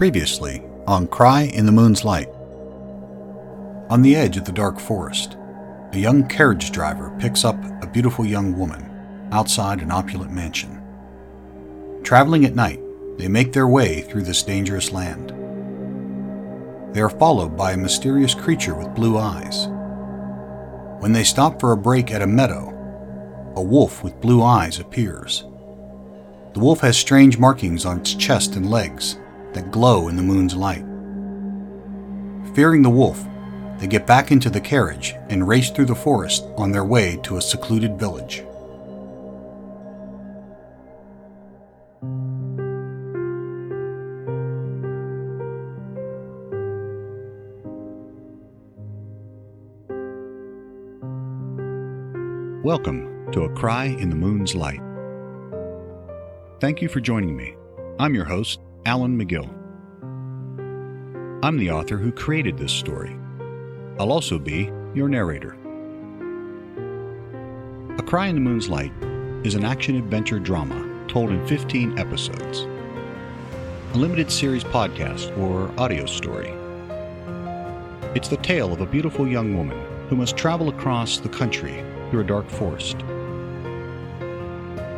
Previously, on Cry in the Moon's Light. On the edge of the dark forest, a young carriage driver picks up a beautiful young woman outside an opulent mansion. Traveling at night, they make their way through this dangerous land. They are followed by a mysterious creature with blue eyes. When they stop for a break at a meadow, a wolf with blue eyes appears. The wolf has strange markings on its chest and legs that glow in the moon's light. Fearing the wolf, they get back into the carriage and race through the forest on their way to a secluded village. Welcome to A Cry in the Moon's Light. Thank you for joining me. I'm your host, Alan McGill. I'm the author who created this story. I'll also be your narrator. A Cry in the Moon's Light is an action adventure drama told in 15 episodes, a limited series podcast or audio story. It's the tale of a beautiful young woman who must travel across the country through a dark forest.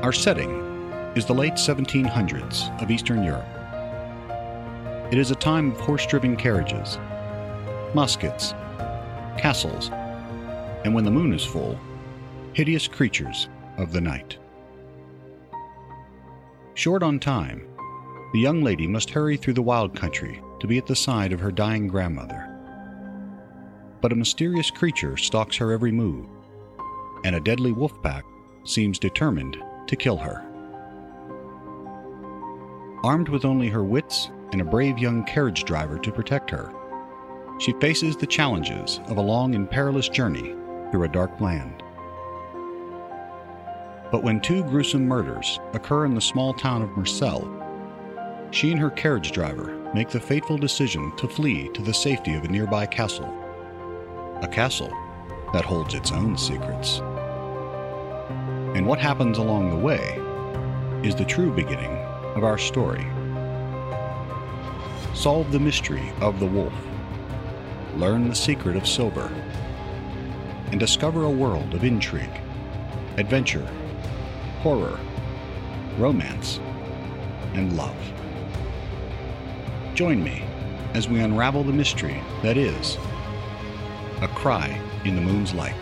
Our setting is the late 1700s of Eastern Europe. It is a time of horse driven carriages, muskets, castles, and when the moon is full, hideous creatures of the night. Short on time, the young lady must hurry through the wild country to be at the side of her dying grandmother. But a mysterious creature stalks her every move, and a deadly wolf pack seems determined to kill her. Armed with only her wits and a brave young carriage driver to protect her, she faces the challenges of a long and perilous journey through a dark land. But when two gruesome murders occur in the small town of Murcell, she and her carriage driver make the fateful decision to flee to the safety of a nearby castle. A castle that holds its own secrets. And what happens along the way is the true beginning of our story. Solve the mystery of the wolf, learn the secret of silver, and discover a world of intrigue, adventure, horror, romance, and love. Join me as we unravel the mystery that is A Cry in the Moon's Light.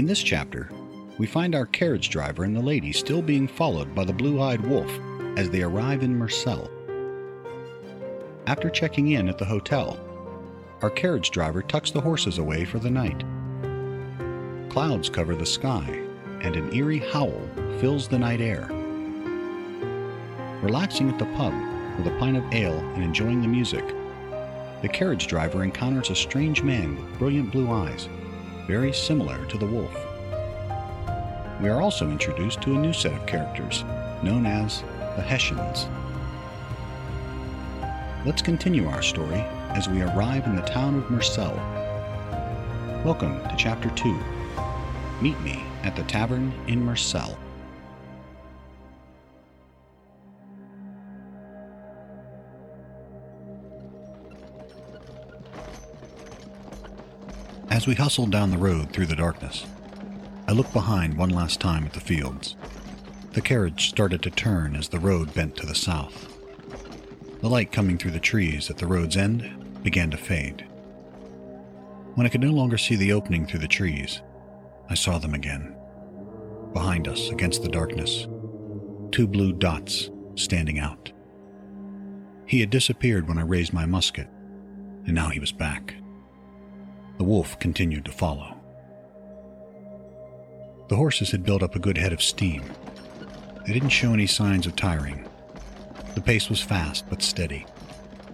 In this chapter, we find our carriage driver and the lady still being followed by the blue eyed wolf as they arrive in Murcell. After checking in at the hotel, our carriage driver tucks the horses away for the night. Clouds cover the sky, and an eerie howl fills the night air. Relaxing at the pub with a pint of ale and enjoying the music, the carriage driver encounters a strange man with brilliant blue eyes very similar to the wolf. We are also introduced to a new set of characters, known as the Hessians. Let's continue our story as we arrive in the town of Murcell. Welcome to Chapter 2. Meet me at the tavern in Murcell. As we hustled down the road through the darkness, I looked behind one last time at the fields. The carriage started to turn as the road bent to the south. The light coming through the trees at the road's end began to fade. When I could no longer see the opening through the trees, I saw them again. Behind us, against the darkness, two blue dots standing out. He had disappeared when I raised my musket, and now he was back. The wolf continued to follow. The horses had built up a good head of steam. They didn't show any signs of tiring. The pace was fast but steady,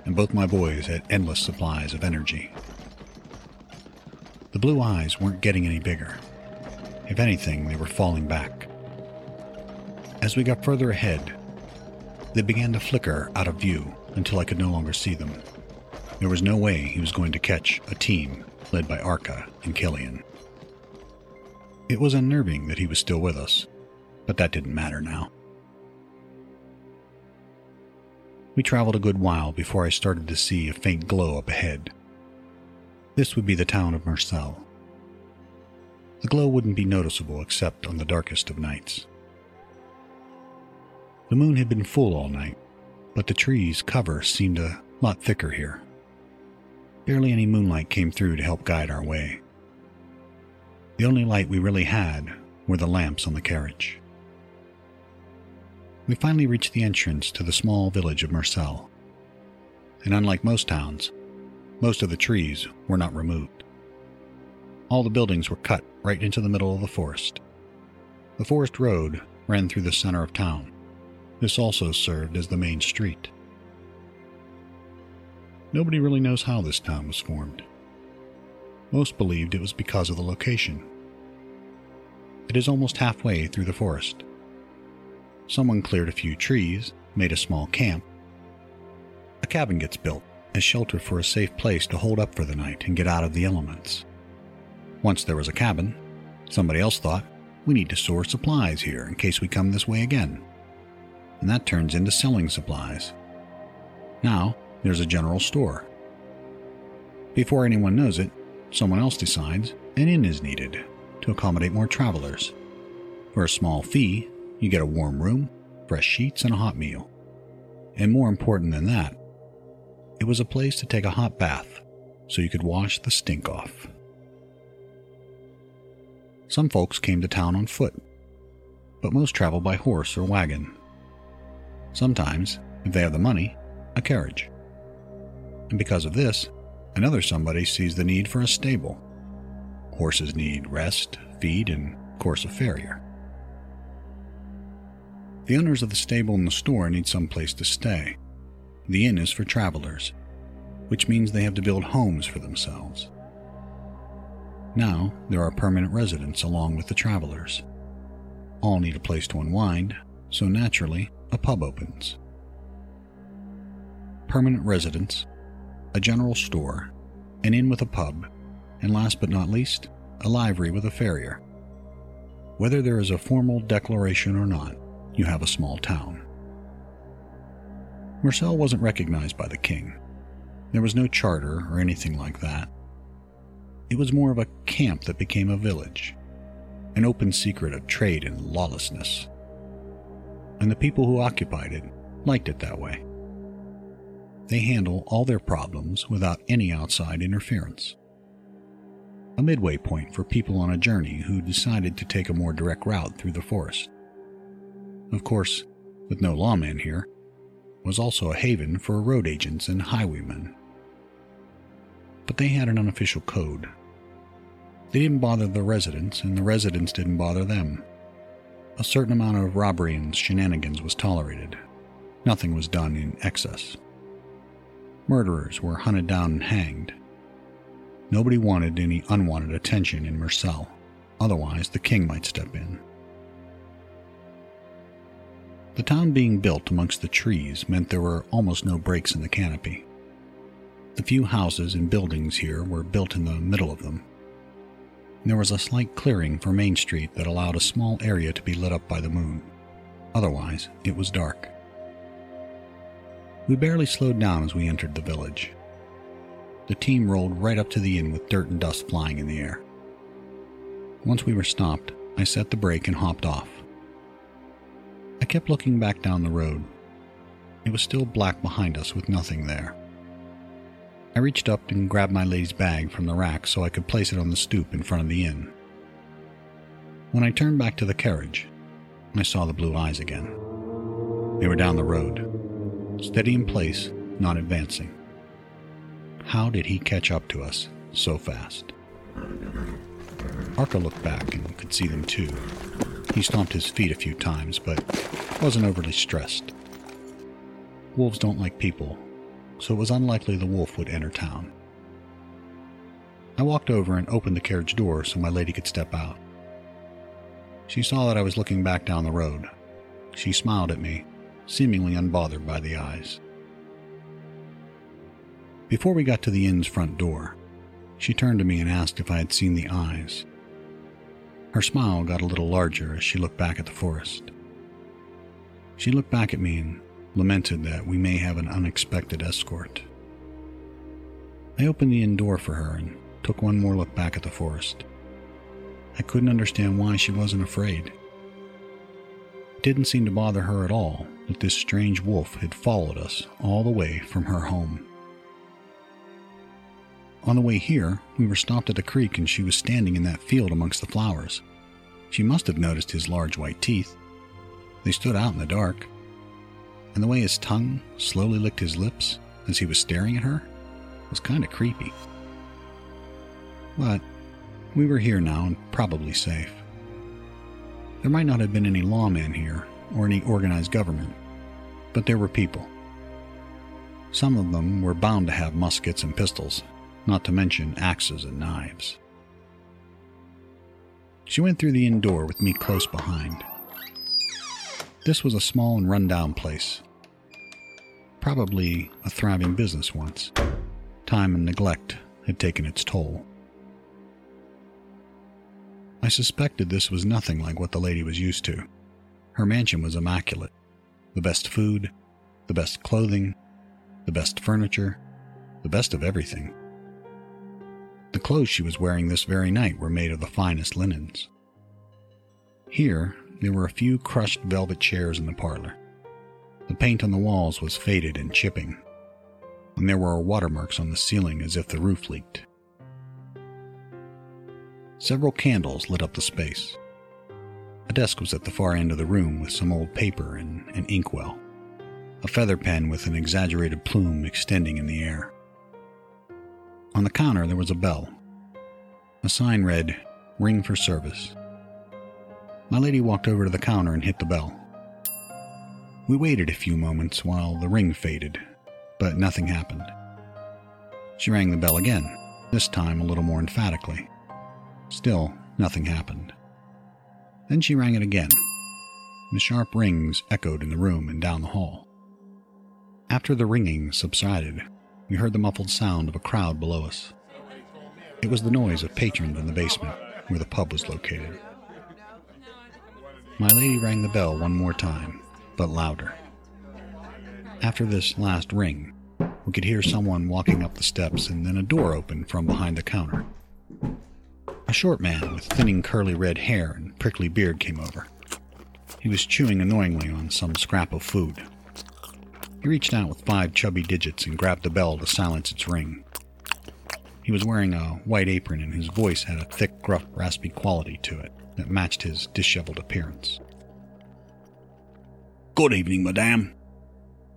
and both my boys had endless supplies of energy. The blue eyes weren't getting any bigger. If anything, they were falling back. As we got further ahead, they began to flicker out of view until I could no longer see them. There was no way he was going to catch a team led by Arca and Killian. It was unnerving that he was still with us, but that didn't matter now. We traveled a good while before I started to see a faint glow up ahead. This would be the town of Murcell. The glow wouldn't be noticeable except on the darkest of nights. The moon had been full all night, but the trees' cover seemed a lot thicker here. Barely any moonlight came through to help guide our way. The only light we really had were the lamps on the carriage. We finally reached the entrance to the small village of Murcell. And unlike most towns, most of the trees were not removed. All the buildings were cut right into the middle of the forest. The forest road ran through the center of town. This also served as the main street. Nobody really knows how this town was formed. Most believed it was because of the location. It is almost halfway through the forest. Someone cleared a few trees, made a small camp. A cabin gets built as shelter for a safe place to hold up for the night and get out of the elements. Once there was a cabin, somebody else thought, we need to store supplies here in case we come this way again. And that turns into selling supplies. Now, there's a general store. Before anyone knows it, someone else decides an inn is needed to accommodate more travelers. For a small fee, you get a warm room, fresh sheets, and a hot meal. And more important than that, it was a place to take a hot bath so you could wash the stink off. Some folks came to town on foot, but most travel by horse or wagon. Sometimes, if they have the money, a carriage. And because of this, another somebody sees the need for a stable. Horses need rest, feed, and, course, a farrier. The owners of the stable and the store need some place to stay. The inn is for travelers, which means they have to build homes for themselves. Now, there are permanent residents along with the travelers. All need a place to unwind, so naturally, a pub opens. Permanent residents, a general store, an inn with a pub, and last but not least, a livery with a farrier. Whether there is a formal declaration or not, you have a small town. Murcell wasn't recognized by the king. There was no charter or anything like that. It was more of a camp that became a village, an open secret of trade and lawlessness. And the people who occupied it liked it that way. They handle all their problems without any outside interference. A midway point for people on a journey who decided to take a more direct route through the forest. Of course, with no lawman here, was also a haven for road agents and highwaymen. But they had an unofficial code. They didn't bother the residents, and the residents didn't bother them. A certain amount of robbery and shenanigans was tolerated. Nothing was done in excess. Murderers were hunted down and hanged. Nobody wanted any unwanted attention in Murcell, otherwise, the king might step in. The town being built amongst the trees meant there were almost no breaks in the canopy. The few houses and buildings here were built in the middle of them. There was a slight clearing for Main Street that allowed a small area to be lit up by the moon. Otherwise, it was dark. We barely slowed down as we entered the village. The team rolled right up to the inn with dirt and dust flying in the air. Once we were stopped, I set the brake and hopped off. I kept looking back down the road. It was still black behind us with nothing there. I reached up and grabbed my lady's bag from the rack so I could place it on the stoop in front of the inn. When I turned back to the carriage, I saw the blue eyes again. They were down the road, steady in place, not advancing. How did he catch up to us so fast? Arca looked back and could see them too, he stomped his feet a few times, but wasn't overly stressed. Wolves don't like people, so it was unlikely the wolf would enter town. I walked over and opened the carriage door so my lady could step out. She saw that I was looking back down the road. She smiled at me, seemingly unbothered by the eyes. Before we got to the inn's front door, she turned to me and asked if I had seen the eyes. Her smile got a little larger as she looked back at the forest. She looked back at me and lamented that we may have an unexpected escort. I opened the inn door for her and took one more look back at the forest. I couldn't understand why she wasn't afraid. Didn't seem to bother her at all that this strange wolf had followed us all the way from her home. On the way here, we were stopped at a creek and she was standing in that field amongst the flowers. She must have noticed his large white teeth. They stood out in the dark, and the way his tongue slowly licked his lips as he was staring at her was kind of creepy. But we were here now and probably safe. There might not have been any lawmen here or any organized government, but there were people. Some of them were bound to have muskets and pistols, not to mention axes and knives. She went through the inn door with me close behind. This was a small and run-down place. Probably a thriving business once. Time and neglect had taken its toll. I suspected this was nothing like what the lady was used to. Her mansion was immaculate. The best food, the best clothing, the best furniture, the best of everything. The clothes she was wearing this very night were made of the finest linens. Here, there were a few crushed velvet chairs in the parlor. The paint on the walls was faded and chipping, and there were watermarks on the ceiling as if the roof leaked. Several candles lit up the space. A desk was at the far end of the room with some old paper and an inkwell, a feather pen with an exaggerated plume extending in the air. On the counter, there was a bell. A sign read, Ring for Service. My lady walked over to the counter and hit the bell. We waited a few moments while the ring faded, but nothing happened. She rang the bell again, this time a little more emphatically. Still, nothing happened. Then she rang it again. The sharp rings echoed in the room and down the hall. After the ringing subsided, we heard the muffled sound of a crowd below us. It was the noise of patrons in the basement, where the pub was located. My lady rang the bell one more time, but louder. After this last ring, we could hear someone walking up the steps, and then a door opened from behind the counter. A short man with thinning curly red hair and prickly beard came over. He was chewing annoyingly on some scrap of food. He reached out with five chubby digits and grabbed the bell to silence its ring. He was wearing a white apron and his voice had a thick, gruff, raspy quality to it that matched his disheveled appearance. Good evening, madame.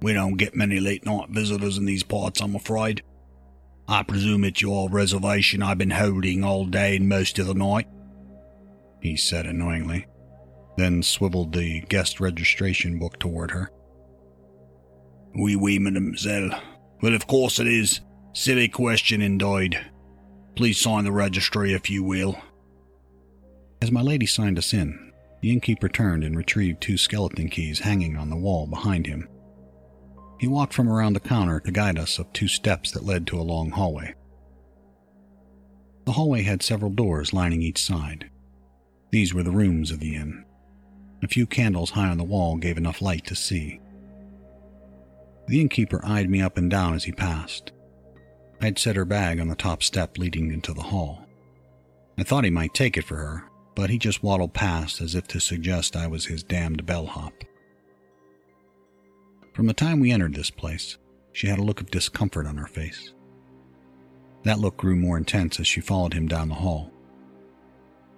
We don't get many late night visitors in these parts, I'm afraid. I presume it's your reservation I've been holding all day and most of the night, he said annoyingly, then swiveled the guest registration book toward her. Oui, oui, mademoiselle. Well, of course it is. Silly question indeed. Please sign the registry if you will. As my lady signed us in, the innkeeper turned and retrieved two skeleton keys hanging on the wall behind him. He walked from around the counter to guide us up two steps that led to a long hallway. The hallway had several doors lining each side. These were the rooms of the inn. A few candles high on the wall gave enough light to see. The innkeeper eyed me up and down as he passed. I had set her bag on the top step leading into the hall. I thought he might take it for her, but he just waddled past as if to suggest I was his damned bellhop. From the time we entered this place, she had a look of discomfort on her face. That look grew more intense as she followed him down the hall.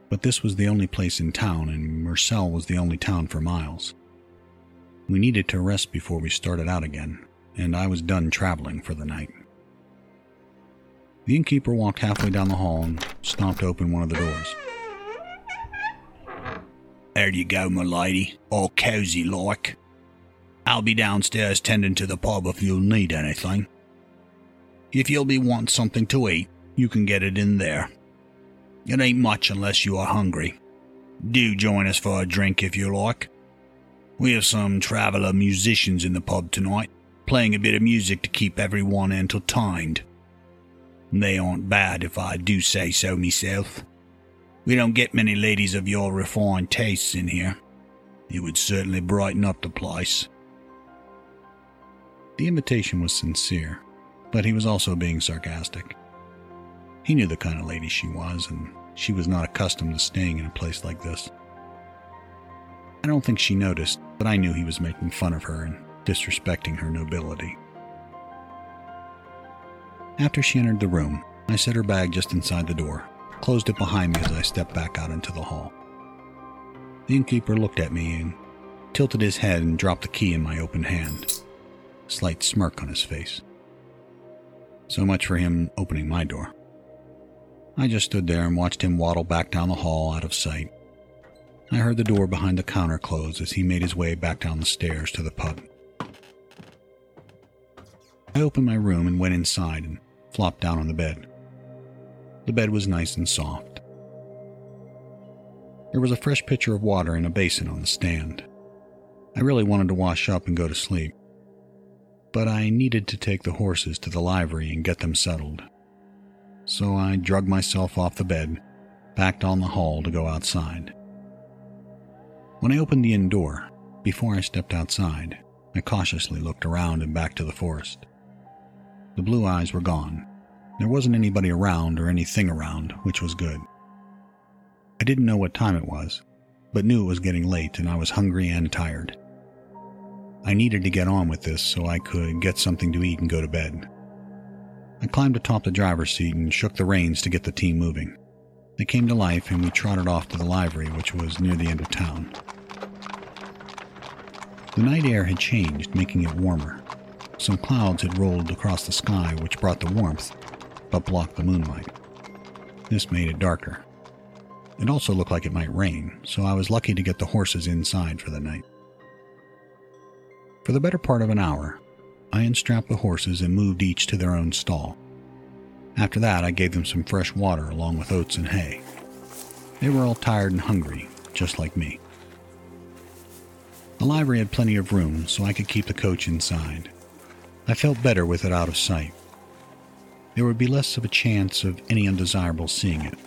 But this was the only place in town, and Murcell was the only town for miles. We needed to rest before we started out again, and I was done traveling for the night. The innkeeper walked halfway down the hall and stomped open one of the doors. There you go, my lady, all cozy like. I'll be downstairs tending to the pub if you'll need anything. If you'll be wanting something to eat, you can get it in there. It ain't much unless you are hungry. Do join us for a drink if you like. We have some traveller musicians in the pub tonight, playing a bit of music to keep everyone entertained. They aren't bad if I do say so myself. We don't get many ladies of your refined tastes in here. It would certainly brighten up the place. The invitation was sincere, but he was also being sarcastic. He knew the kind of lady she was, and she was not accustomed to staying in a place like this. I don't think she noticed, but I knew he was making fun of her and disrespecting her nobility. After she entered the room, I set her bag just inside the door, closed it behind me as I stepped back out into the hall. The innkeeper looked at me and tilted his head and dropped the key in my open hand, slight smirk on his face. So much for him opening my door. I just stood there and watched him waddle back down the hall out of sight. I heard the door behind the counter close as he made his way back down the stairs to the pub. I opened my room and went inside and flopped down on the bed. The bed was nice and soft. There was a fresh pitcher of water in a basin on the stand. I really wanted to wash up and go to sleep, but I needed to take the horses to the livery and get them settled. So I drug myself off the bed, back down the hall to go outside. When I opened the inn door, before I stepped outside, I cautiously looked around and back to the forest. The blue eyes were gone. There wasn't anybody around or anything around, which was good. I didn't know what time it was, but knew it was getting late and I was hungry and tired. I needed to get on with this so I could get something to eat and go to bed. I climbed atop the driver's seat and shook the reins to get the team moving. They came to life and we trotted off to the livery, which was near the end of town. The night air had changed, making it warmer. Some clouds had rolled across the sky, which brought the warmth, but blocked the moonlight. This made it darker. It also looked like it might rain, so I was lucky to get the horses inside for the night. For the better part of an hour, I unstrapped the horses and moved each to their own stall. After that, I gave them some fresh water along with oats and hay. They were all tired and hungry, just like me. The livery had plenty of room, so I could keep the coach inside. I felt better with it out of sight. There would be less of a chance of any undesirable seeing it.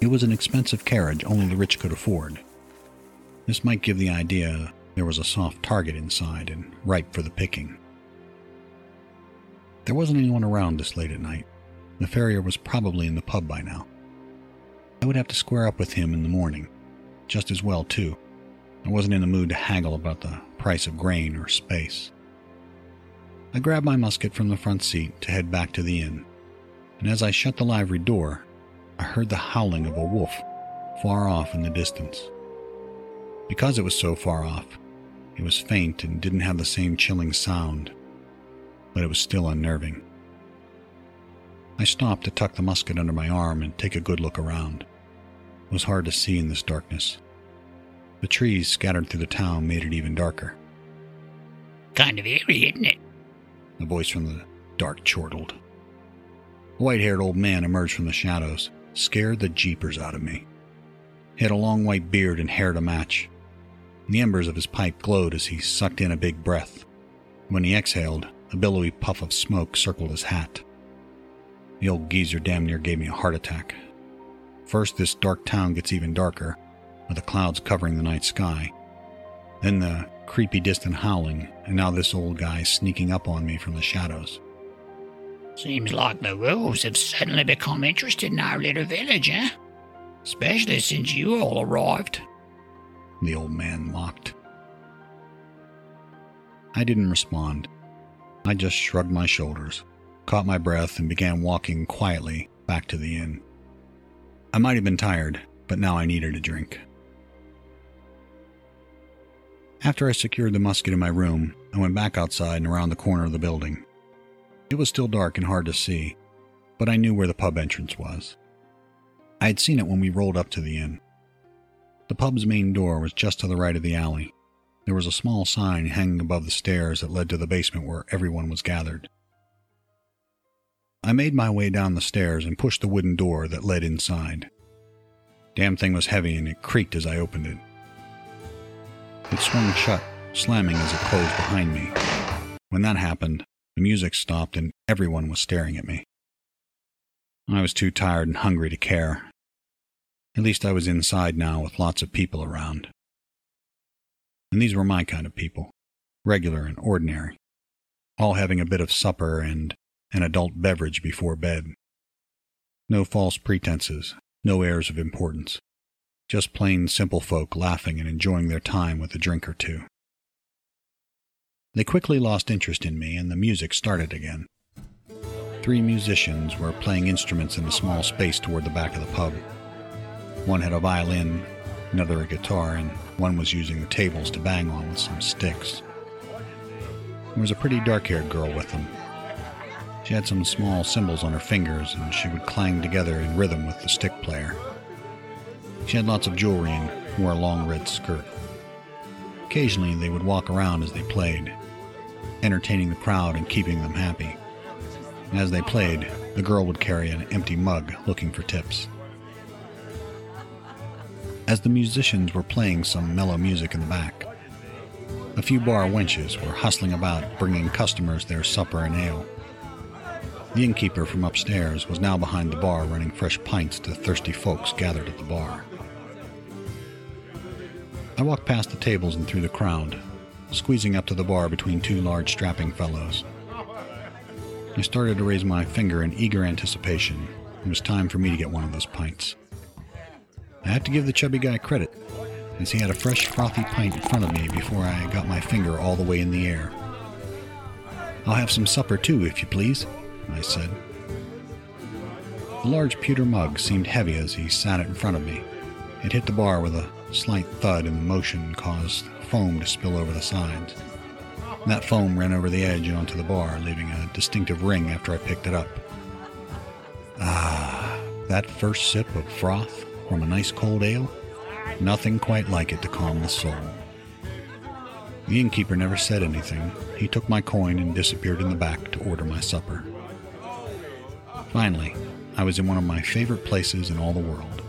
It was an expensive carriage only the rich could afford. This might give the idea there was a soft target inside and ripe for the picking. There wasn't anyone around this late at night. The farrier was probably in the pub by now. I would have to square up with him in the morning. Just as well, too. I wasn't in the mood to haggle about the price of grain or space. I grabbed my musket from the front seat to head back to the inn, and as I shut the livery door, I heard the howling of a wolf far off in the distance. Because it was so far off, it was faint and didn't have the same chilling sound but it was still unnerving. I stopped to tuck the musket under my arm and take a good look around. It was hard to see in this darkness. The trees scattered through the town made it even darker. Kind of eerie, isn't it? A voice from the dark chortled. A white haired old man emerged from the shadows, scared the jeepers out of me. He had a long white beard and hair to match. The embers of his pipe glowed as he sucked in a big breath. When he exhaled, a billowy puff of smoke circled his hat. The old geezer damn near gave me a heart attack. First, this dark town gets even darker, with the clouds covering the night sky. Then the creepy distant howling, and now this old guy sneaking up on me from the shadows. Seems like the wolves have suddenly become interested in our little village, eh? Especially since you all arrived. The old man mocked. I didn't respond. I just shrugged my shoulders, caught my breath, and began walking quietly back to the inn. I might have been tired, but now I needed a drink. After I secured the musket in my room, I went back outside and around the corner of the building. It was still dark and hard to see, but I knew where the pub entrance was. I had seen it when we rolled up to the inn. The pub's main door was just to the right of the alley, there was a small sign hanging above the stairs that led to the basement where everyone was gathered. I made my way down the stairs and pushed the wooden door that led inside. Damn thing was heavy and it creaked as I opened it. It swung shut, slamming as it closed behind me. When that happened, the music stopped and everyone was staring at me. I was too tired and hungry to care, At least I was inside now with lots of people around. And these were my kind of people, regular and ordinary, all having a bit of supper and an adult beverage before bed. No false pretenses, no airs of importance. Just plain simple folk laughing and enjoying their time with a drink or two. They quickly lost interest in me, and the music started again. Three musicians were playing instruments in a small space toward the back of the pub. One had a violin, another a guitar, and one was using the tables to bang on with some sticks. There was a pretty dark haired girl with them. She had some small cymbals on her fingers, and she would clang together in rhythm with the stick player. She had lots of jewelry and wore a long red skirt. Occasionally, they would walk around as they played, entertaining the crowd and keeping them happy. As they played, the girl would carry an empty mug looking for tips. As the musicians were playing some mellow music in the back, a few bar wenches were hustling about bringing customers their supper and ale. The innkeeper from upstairs was now behind the bar running fresh pints to thirsty folks gathered at the bar. I walked past the tables and through the crowd, squeezing up to the bar between two large strapping fellows. I started to raise my finger in eager anticipation. It was time for me to get one of those pints. I had to give the chubby guy credit, as he had a fresh, frothy pint in front of me before I got my finger all the way in the air. I'll have some supper too, if you please, I said. The large pewter mug seemed heavy as he sat it in front of me. It hit the bar with a slight thud, and the motion caused foam to spill over the sides. That foam ran over the edge and onto the bar, leaving a distinctive ring after I picked it up. Ah, that first sip of froth from a nice cold ale? Nothing quite like it to calm the soul. The innkeeper never said anything. He took my coin and disappeared in the back to order my supper. Finally, I was in one of my favorite places in all the world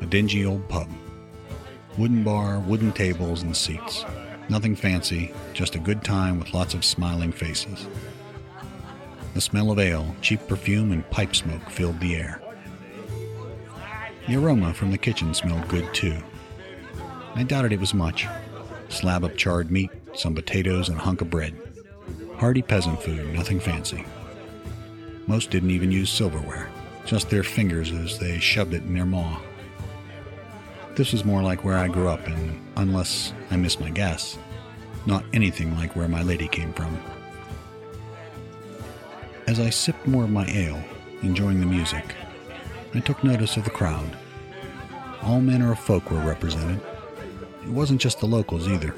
a dingy old pub. Wooden bar, wooden tables, and seats. Nothing fancy, just a good time with lots of smiling faces. The smell of ale, cheap perfume, and pipe smoke filled the air. The aroma from the kitchen smelled good too. I doubted it was much. Slab of charred meat, some potatoes, and a hunk of bread. Hearty peasant food, nothing fancy. Most didn't even use silverware, just their fingers as they shoved it in their maw. This was more like where I grew up, and unless I miss my guess, not anything like where my lady came from. As I sipped more of my ale, enjoying the music, I took notice of the crowd. All manner of folk were represented. It wasn't just the locals either.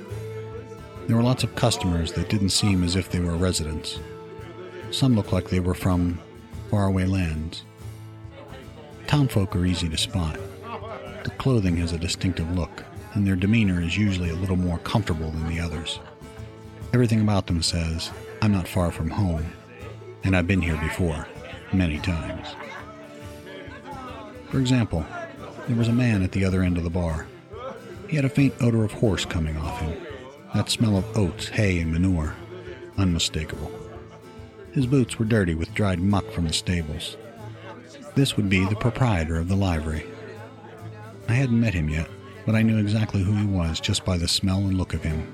There were lots of customers that didn't seem as if they were residents. Some looked like they were from faraway lands. Townfolk are easy to spot. The clothing has a distinctive look, and their demeanor is usually a little more comfortable than the others. Everything about them says, I'm not far from home, and I've been here before, many times. For example, there was a man at the other end of the bar. He had a faint odor of horse coming off him, that smell of oats, hay, and manure, unmistakable. His boots were dirty with dried muck from the stables. This would be the proprietor of the livery. I hadn't met him yet, but I knew exactly who he was just by the smell and look of him.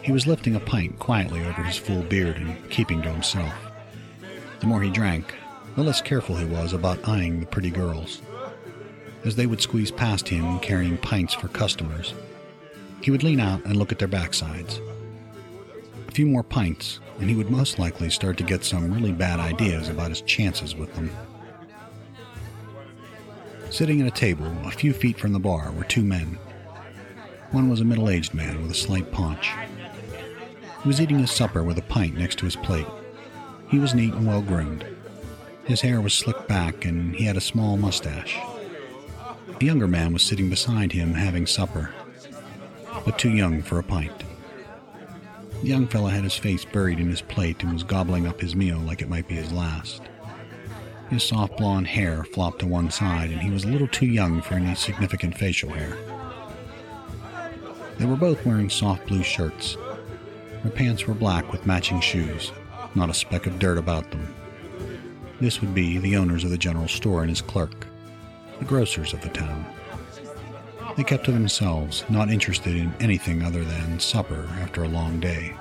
He was lifting a pint quietly over his full beard and keeping to himself. The more he drank, the less careful he was about eyeing the pretty girls. As they would squeeze past him carrying pints for customers, he would lean out and look at their backsides. A few more pints, and he would most likely start to get some really bad ideas about his chances with them. Sitting at a table a few feet from the bar were two men. One was a middle aged man with a slight paunch. He was eating his supper with a pint next to his plate. He was neat and well groomed. His hair was slicked back and he had a small mustache. A younger man was sitting beside him having supper, but too young for a pint. The young fellow had his face buried in his plate and was gobbling up his meal like it might be his last. His soft blonde hair flopped to one side, and he was a little too young for any significant facial hair. They were both wearing soft blue shirts. Their pants were black with matching shoes, not a speck of dirt about them. This would be the owners of the general store and his clerk. the grocers of the town. They kept to themselves, not interested in anything other than supper after a long day.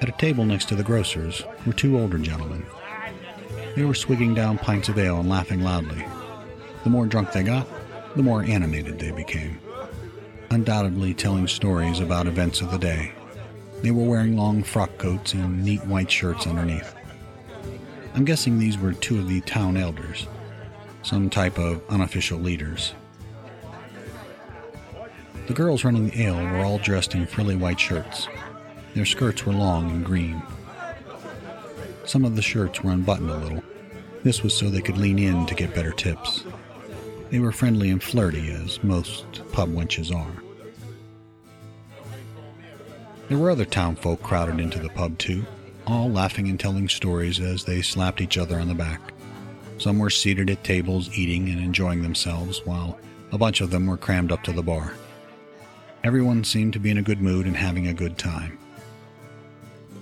At a table next to the grocer's were two older gentlemen. They were swigging down pints of ale and laughing loudly. The more drunk they got, the more animated they became, undoubtedly telling stories about events of the day. They were wearing long frock coats and neat white shirts underneath. I'm guessing these were two of the town elders, some type of unofficial leaders. The girls running the ale were all dressed in frilly white shirts. Their skirts were long and green. Some of the shirts were unbuttoned a little. This was so they could lean in to get better tips. They were friendly and flirty, as most pub wenches are. There were other town folk crowded into the pub, too, all laughing and telling stories as they slapped each other on the back. Some were seated at tables eating and enjoying themselves, while a bunch of them were crammed up to the bar. Everyone seemed to be in a good mood and having a good time.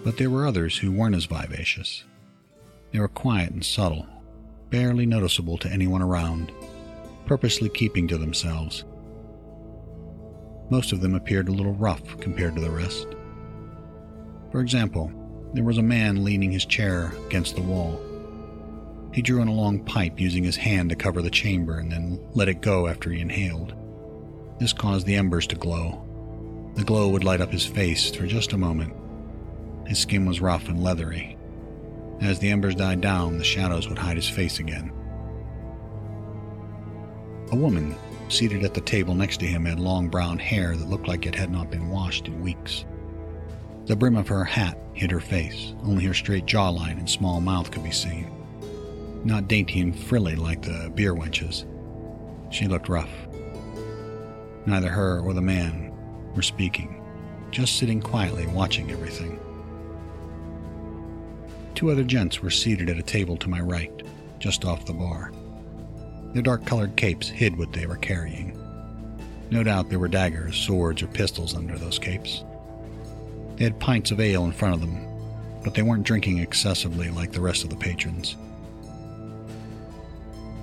But there were others who weren't as vivacious. They were quiet and subtle, barely noticeable to anyone around, purposely keeping to themselves. Most of them appeared a little rough compared to the rest. For example, there was a man leaning his chair against the wall he drew in a long pipe using his hand to cover the chamber and then let it go after he inhaled. This caused the embers to glow. The glow would light up his face for just a moment. His skin was rough and leathery. As the embers died down, the shadows would hide his face again. A woman, seated at the table next to him, had long brown hair that looked like it had not been washed in weeks. The brim of her hat hid her face, only her straight jawline and small mouth could be seen not dainty and frilly like the beer wenches. She looked rough. Neither her or the man were speaking, just sitting quietly watching everything. Two other gents were seated at a table to my right, just off the bar. Their dark colored capes hid what they were carrying. No doubt there were daggers, swords, or pistols under those capes. They had pints of ale in front of them, but they weren't drinking excessively like the rest of the patrons.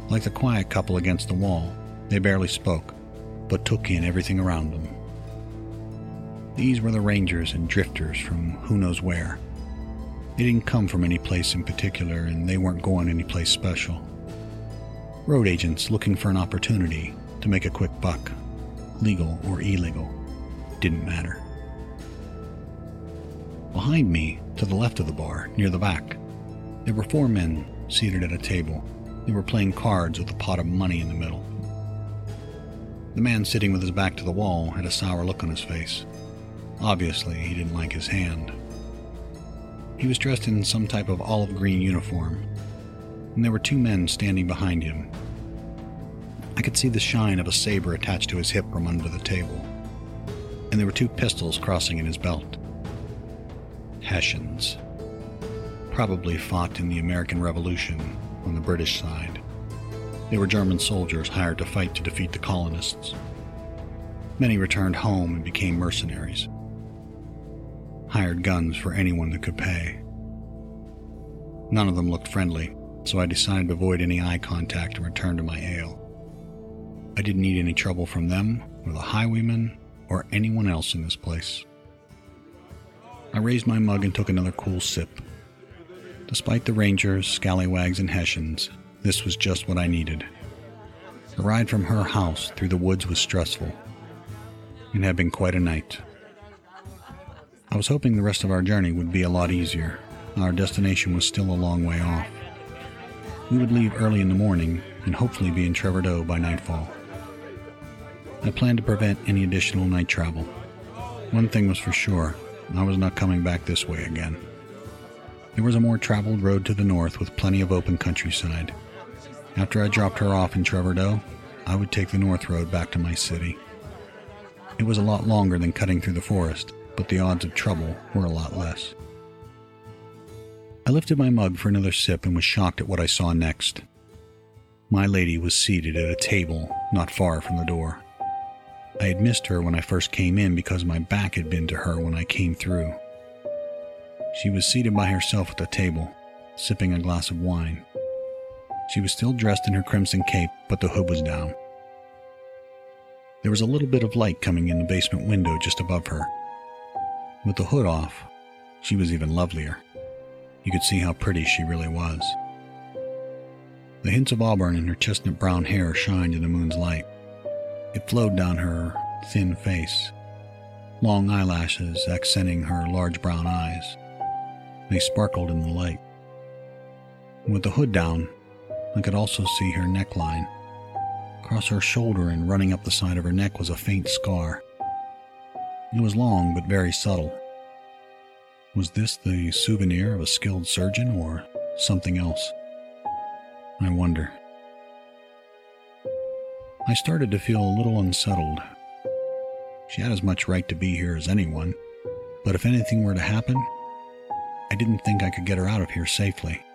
Like the quiet couple against the wall, they barely spoke, but took in everything around them. These were the rangers and drifters from who knows where. They didn't come from any place in particular, and they weren't going any place special. Road agents looking for an opportunity to make a quick buck, legal or illegal, didn't matter. Behind me, to the left of the bar, near the back, there were four men seated at a table they were playing cards with a pot of money in the middle. The man sitting with his back to the wall had a sour look on his face. Obviously, he didn't like his hand. He was dressed in some type of olive green uniform, and there were two men standing behind him. I could see the shine of a saber attached to his hip from under the table, and there were two pistols crossing in his belt. Hessians. Probably fought in the American Revolution on the British side. They were German soldiers hired to fight to defeat the colonists. Many returned home and became mercenaries. Hired guns for anyone that could pay. None of them looked friendly, so I decided to avoid any eye contact and return to my ale. I didn't need any trouble from them, or the highwaymen, or anyone else in this place. I raised my mug and took another cool sip. Despite the Rangers, scallywags, and Hessians, this was just what I needed. The ride from her house through the woods was stressful. It had been quite a night. I was hoping the rest of our journey would be a lot easier. Our destination was still a long way off. We would leave early in the morning and hopefully be in Trevordeaux by nightfall. I planned to prevent any additional night travel. One thing was for sure I was not coming back this way again. There was a more traveled road to the north with plenty of open countryside. After I dropped her off in Trevordeaux, I would take the north road back to my city. It was a lot longer than cutting through the forest, but the odds of trouble were a lot less. I lifted my mug for another sip and was shocked at what I saw next. My lady was seated at a table not far from the door. I had missed her when I first came in because my back had been to her when I came through. She was seated by herself at the table, sipping a glass of wine. She was still dressed in her crimson cape, but the hood was down. There was a little bit of light coming in the basement window just above her. With the hood off, she was even lovelier. You could see how pretty she really was. The hints of auburn in her chestnut brown hair shined in the moon's light. It flowed down her thin face, long eyelashes accenting her large brown eyes. They sparkled in the light. With the hood down, I could also see her neckline. Across her shoulder and running up the side of her neck was a faint scar. It was long but very subtle. Was this the souvenir of a skilled surgeon or something else? I wonder. I started to feel a little unsettled. She had as much right to be here as anyone, but if anything were to happen, I didn't think I could get her out of here safely.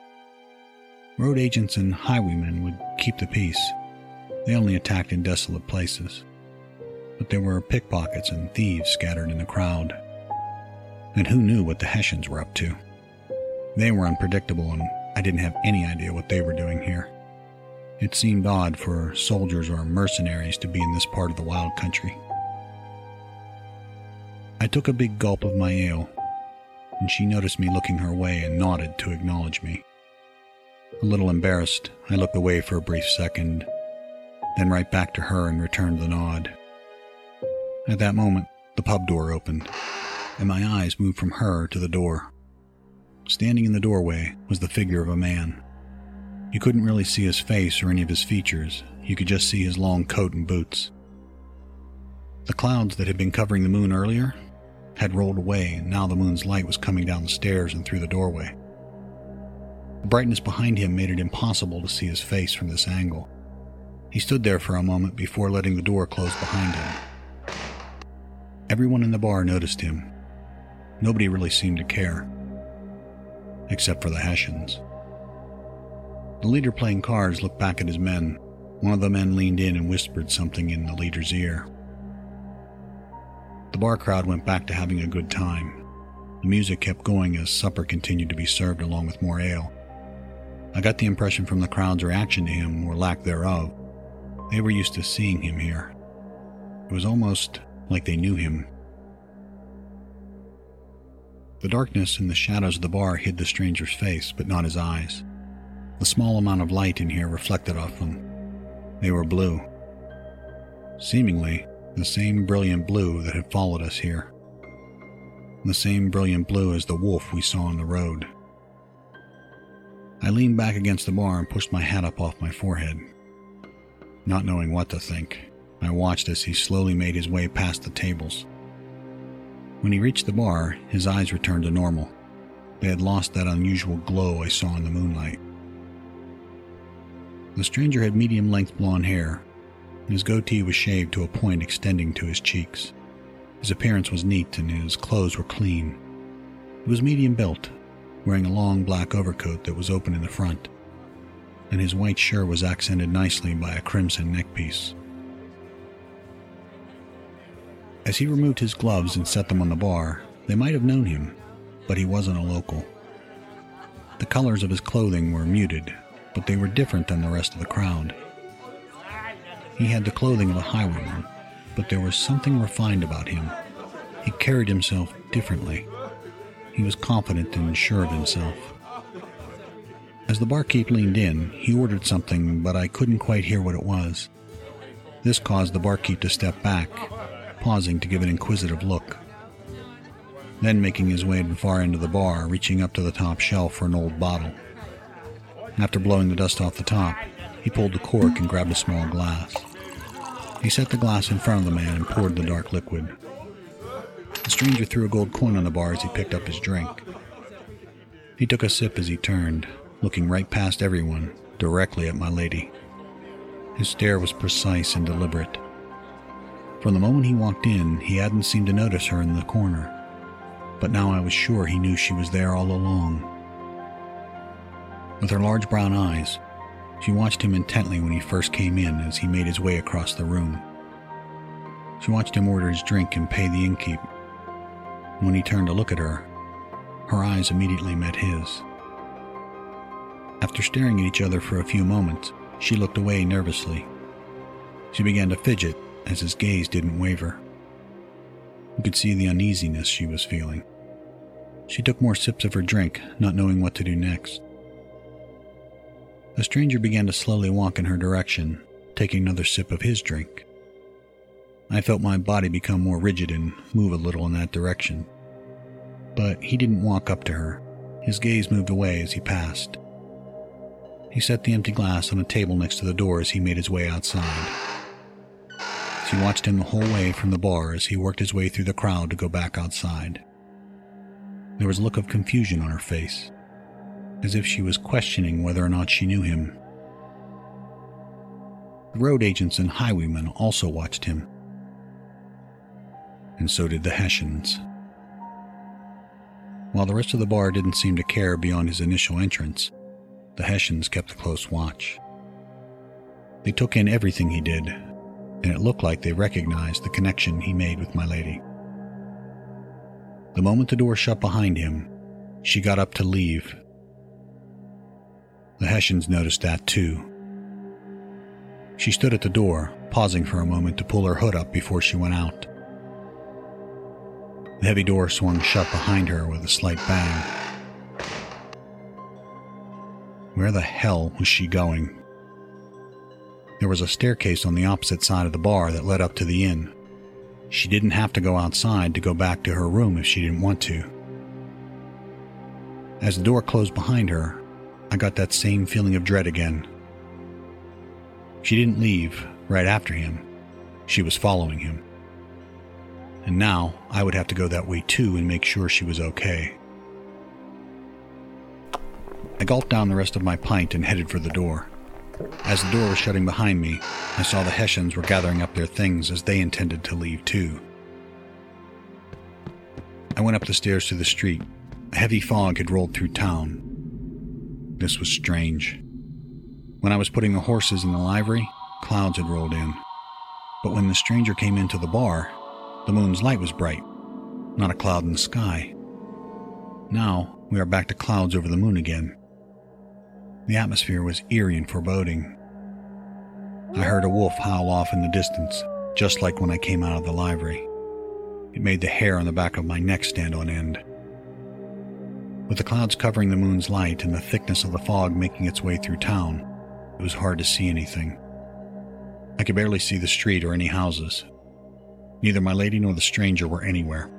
Road agents and highwaymen would keep the peace. They only attacked in desolate places. But there were pickpockets and thieves scattered in the crowd. And who knew what the Hessians were up to? They were unpredictable, and I didn't have any idea what they were doing here. It seemed odd for soldiers or mercenaries to be in this part of the wild country. I took a big gulp of my ale, and she noticed me looking her way and nodded to acknowledge me. A little embarrassed, I looked away for a brief second, then right back to her and returned the nod. At that moment, the pub door opened, and my eyes moved from her to the door. Standing in the doorway was the figure of a man. You couldn't really see his face or any of his features, you could just see his long coat and boots. The clouds that had been covering the moon earlier had rolled away, and now the moon's light was coming down the stairs and through the doorway. The brightness behind him made it impossible to see his face from this angle. He stood there for a moment before letting the door close behind him. Everyone in the bar noticed him. Nobody really seemed to care, except for the Hessians. The leader playing cards looked back at his men. One of the men leaned in and whispered something in the leader's ear. The bar crowd went back to having a good time. The music kept going as supper continued to be served along with more ale. I got the impression from the crowd's reaction to him, or lack thereof, they were used to seeing him here. It was almost like they knew him. The darkness and the shadows of the bar hid the stranger's face, but not his eyes. The small amount of light in here reflected off them. They were blue. Seemingly, the same brilliant blue that had followed us here. The same brilliant blue as the wolf we saw on the road. I leaned back against the bar and pushed my hat up off my forehead. Not knowing what to think, I watched as he slowly made his way past the tables. When he reached the bar, his eyes returned to normal. They had lost that unusual glow I saw in the moonlight. The stranger had medium length blonde hair. And his goatee was shaved to a point extending to his cheeks. His appearance was neat and his clothes were clean. He was medium built, wearing a long black overcoat that was open in the front, and his white shirt was accented nicely by a crimson neckpiece. As he removed his gloves and set them on the bar, they might have known him, but he wasn't a local. The colors of his clothing were muted, but they were different than the rest of the crowd. He had the clothing of a highwayman, but there was something refined about him. He carried himself differently. He was confident and sure of himself. As the barkeep leaned in, he ordered something, but I couldn't quite hear what it was. This caused the barkeep to step back, pausing to give an inquisitive look. Then making his way to the far end of the bar, reaching up to the top shelf for an old bottle. After blowing the dust off the top, he pulled the cork and grabbed a small glass. He set the glass in front of the man and poured the dark liquid. The stranger threw a gold coin on the bar as he picked up his drink. He took a sip as he turned, looking right past everyone, directly at my lady. His stare was precise and deliberate. From the moment he walked in, he hadn't seemed to notice her in the corner, but now I was sure he knew she was there all along. With her large brown eyes, she watched him intently when he first came in as he made his way across the room. She watched him order his drink and pay the innkeep when he turned to look at her, her eyes immediately met his. After staring at each other for a few moments, she looked away nervously. She began to fidget as his gaze didn't waver. You could see the uneasiness she was feeling. She took more sips of her drink, not knowing what to do next. The stranger began to slowly walk in her direction, taking another sip of his drink. I felt my body become more rigid and move a little in that direction. But he didn't walk up to her. His gaze moved away as he passed. He set the empty glass on a table next to the door as he made his way outside. She watched him the whole way from the bar as he worked his way through the crowd to go back outside. There was a look of confusion on her face, as if she was questioning whether or not she knew him. The road agents and highwaymen also watched him, and so did the Hessians. While the rest of the bar didn't seem to care beyond his initial entrance, the Hessians kept a close watch. They took in everything he did, and it looked like they recognized the connection he made with my lady. The moment the door shut behind him, she got up to leave. The Hessians noticed that too. She stood at the door, pausing for a moment to pull her hood up before she went out. The heavy door swung shut behind her with a slight bang. Where the hell was she going? There was a staircase on the opposite side of the bar that led up to the inn. She didn't have to go outside to go back to her room if she didn't want to. As the door closed behind her, I got that same feeling of dread again. She didn't leave right after him, she was following him. And now I would have to go that way too and make sure she was okay. I gulped down the rest of my pint and headed for the door. As the door was shutting behind me, I saw the Hessians were gathering up their things as they intended to leave too. I went up the stairs to the street. A heavy fog had rolled through town. This was strange. When I was putting the horses in the livery, clouds had rolled in. But when the stranger came into the bar, the moon's light was bright, not a cloud in the sky. Now we are back to clouds over the moon again. The atmosphere was eerie and foreboding. I heard a wolf howl off in the distance, just like when I came out of the livery. It made the hair on the back of my neck stand on end. With the clouds covering the moon's light and the thickness of the fog making its way through town, it was hard to see anything. I could barely see the street or any houses. Neither my lady nor the stranger were anywhere.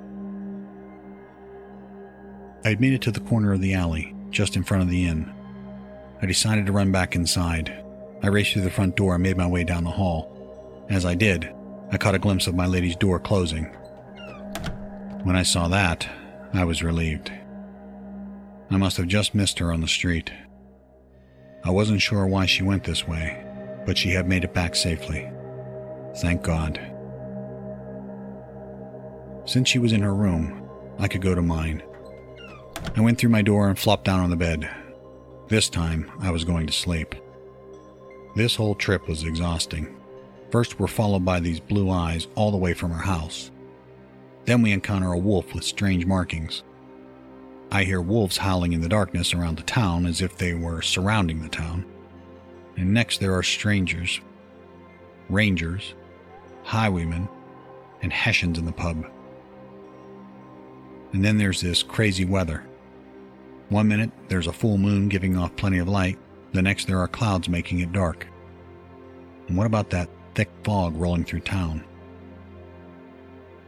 I had made it to the corner of the alley, just in front of the inn. I decided to run back inside. I raced through the front door and made my way down the hall. As I did, I caught a glimpse of my lady's door closing. When I saw that, I was relieved. I must have just missed her on the street. I wasn't sure why she went this way, but she had made it back safely. Thank God. Since she was in her room, I could go to mine. I went through my door and flopped down on the bed. This time, I was going to sleep. This whole trip was exhausting. First, we're followed by these blue eyes all the way from our house. Then we encounter a wolf with strange markings. I hear wolves howling in the darkness around the town as if they were surrounding the town. And next, there are strangers, rangers, highwaymen, and Hessians in the pub. And then there's this crazy weather. One minute, there's a full moon giving off plenty of light, the next, there are clouds making it dark. And what about that thick fog rolling through town?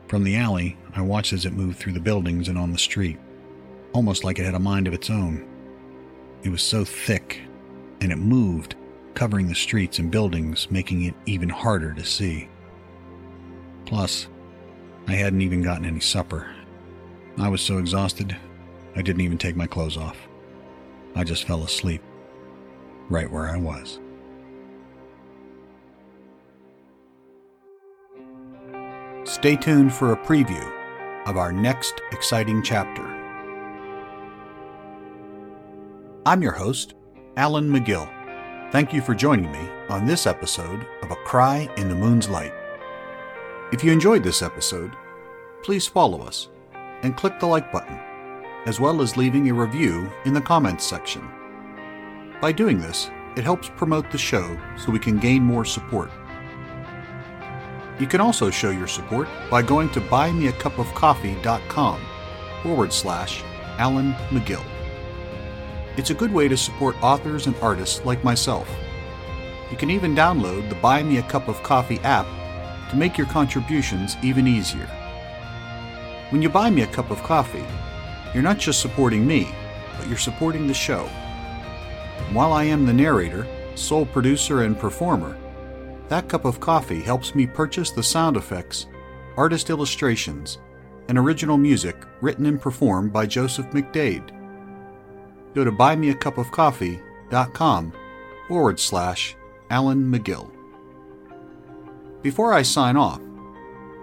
From the alley, I watched as it moved through the buildings and on the street, almost like it had a mind of its own. It was so thick, and it moved, covering the streets and buildings, making it even harder to see. Plus, I hadn't even gotten any supper. I was so exhausted, I didn't even take my clothes off. I just fell asleep, right where I was. Stay tuned for a preview of our next exciting chapter. I'm your host, Alan McGill. Thank you for joining me on this episode of A Cry in the Moon's Light. If you enjoyed this episode, please follow us and click the like button, as well as leaving a review in the comments section. By doing this, it helps promote the show so we can gain more support. You can also show your support by going to buymeacupofcoffee.com forward slash Alan McGill. It's a good way to support authors and artists like myself. You can even download the Buy Me a Cup of Coffee app to make your contributions even easier. When you buy me a cup of coffee, you're not just supporting me, but you're supporting the show. And while I am the narrator, sole producer, and performer, that cup of coffee helps me purchase the sound effects, artist illustrations, and original music written and performed by Joseph McDade. Go to buymeacupofcoffee.com forward slash Alan McGill. Before I sign off,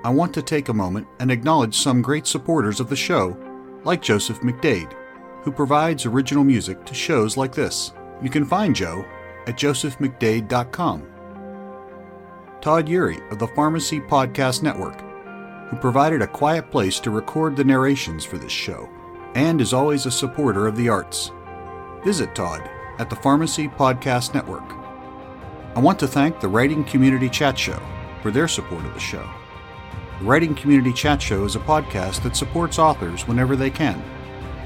I want to take a moment and acknowledge some great supporters of the show, like Joseph McDade, who provides original music to shows like this. You can find Joe at josephmcdade.com. Todd Eury of the Pharmacy Podcast Network, who provided a quiet place to record the narrations for this show, and is always a supporter of the arts. Visit Todd at the Pharmacy Podcast Network. I want to thank the Writing Community Chat Show for their support of the show. The Writing Community Chat Show is a podcast that supports authors whenever they can,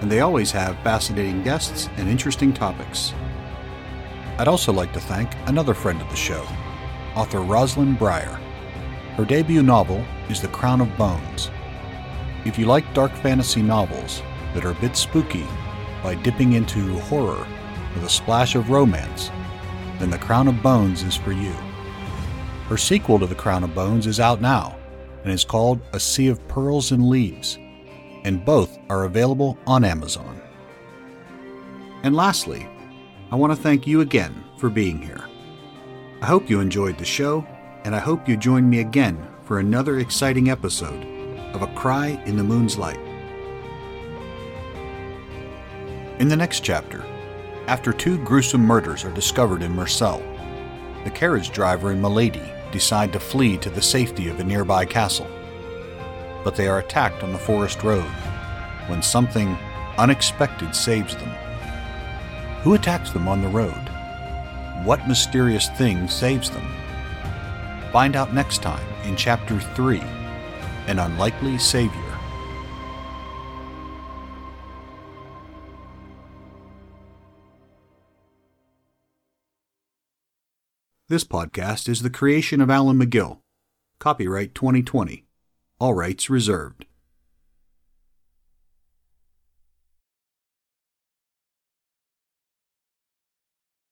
and they always have fascinating guests and interesting topics. I'd also like to thank another friend of the show, author Rosalind Breyer. Her debut novel is The Crown of Bones. If you like dark fantasy novels that are a bit spooky by dipping into horror with a splash of romance, then The Crown of Bones is for you. Her sequel to The Crown of Bones is out now and is called A Sea of Pearls and Leaves, and both are available on Amazon. And lastly, I want to thank you again for being here. I hope you enjoyed the show, and I hope you join me again for another exciting episode of A Cry in the Moon's Light. In the next chapter, after two gruesome murders are discovered in Murcell, the carriage driver and Milady decide to flee to the safety of a nearby castle. But they are attacked on the forest road when something unexpected saves them. Who attacks them on the road? What mysterious thing saves them? Find out next time in Chapter 3 An Unlikely Savior. This podcast is the creation of Alan McGill. Copyright 2020. All rights reserved.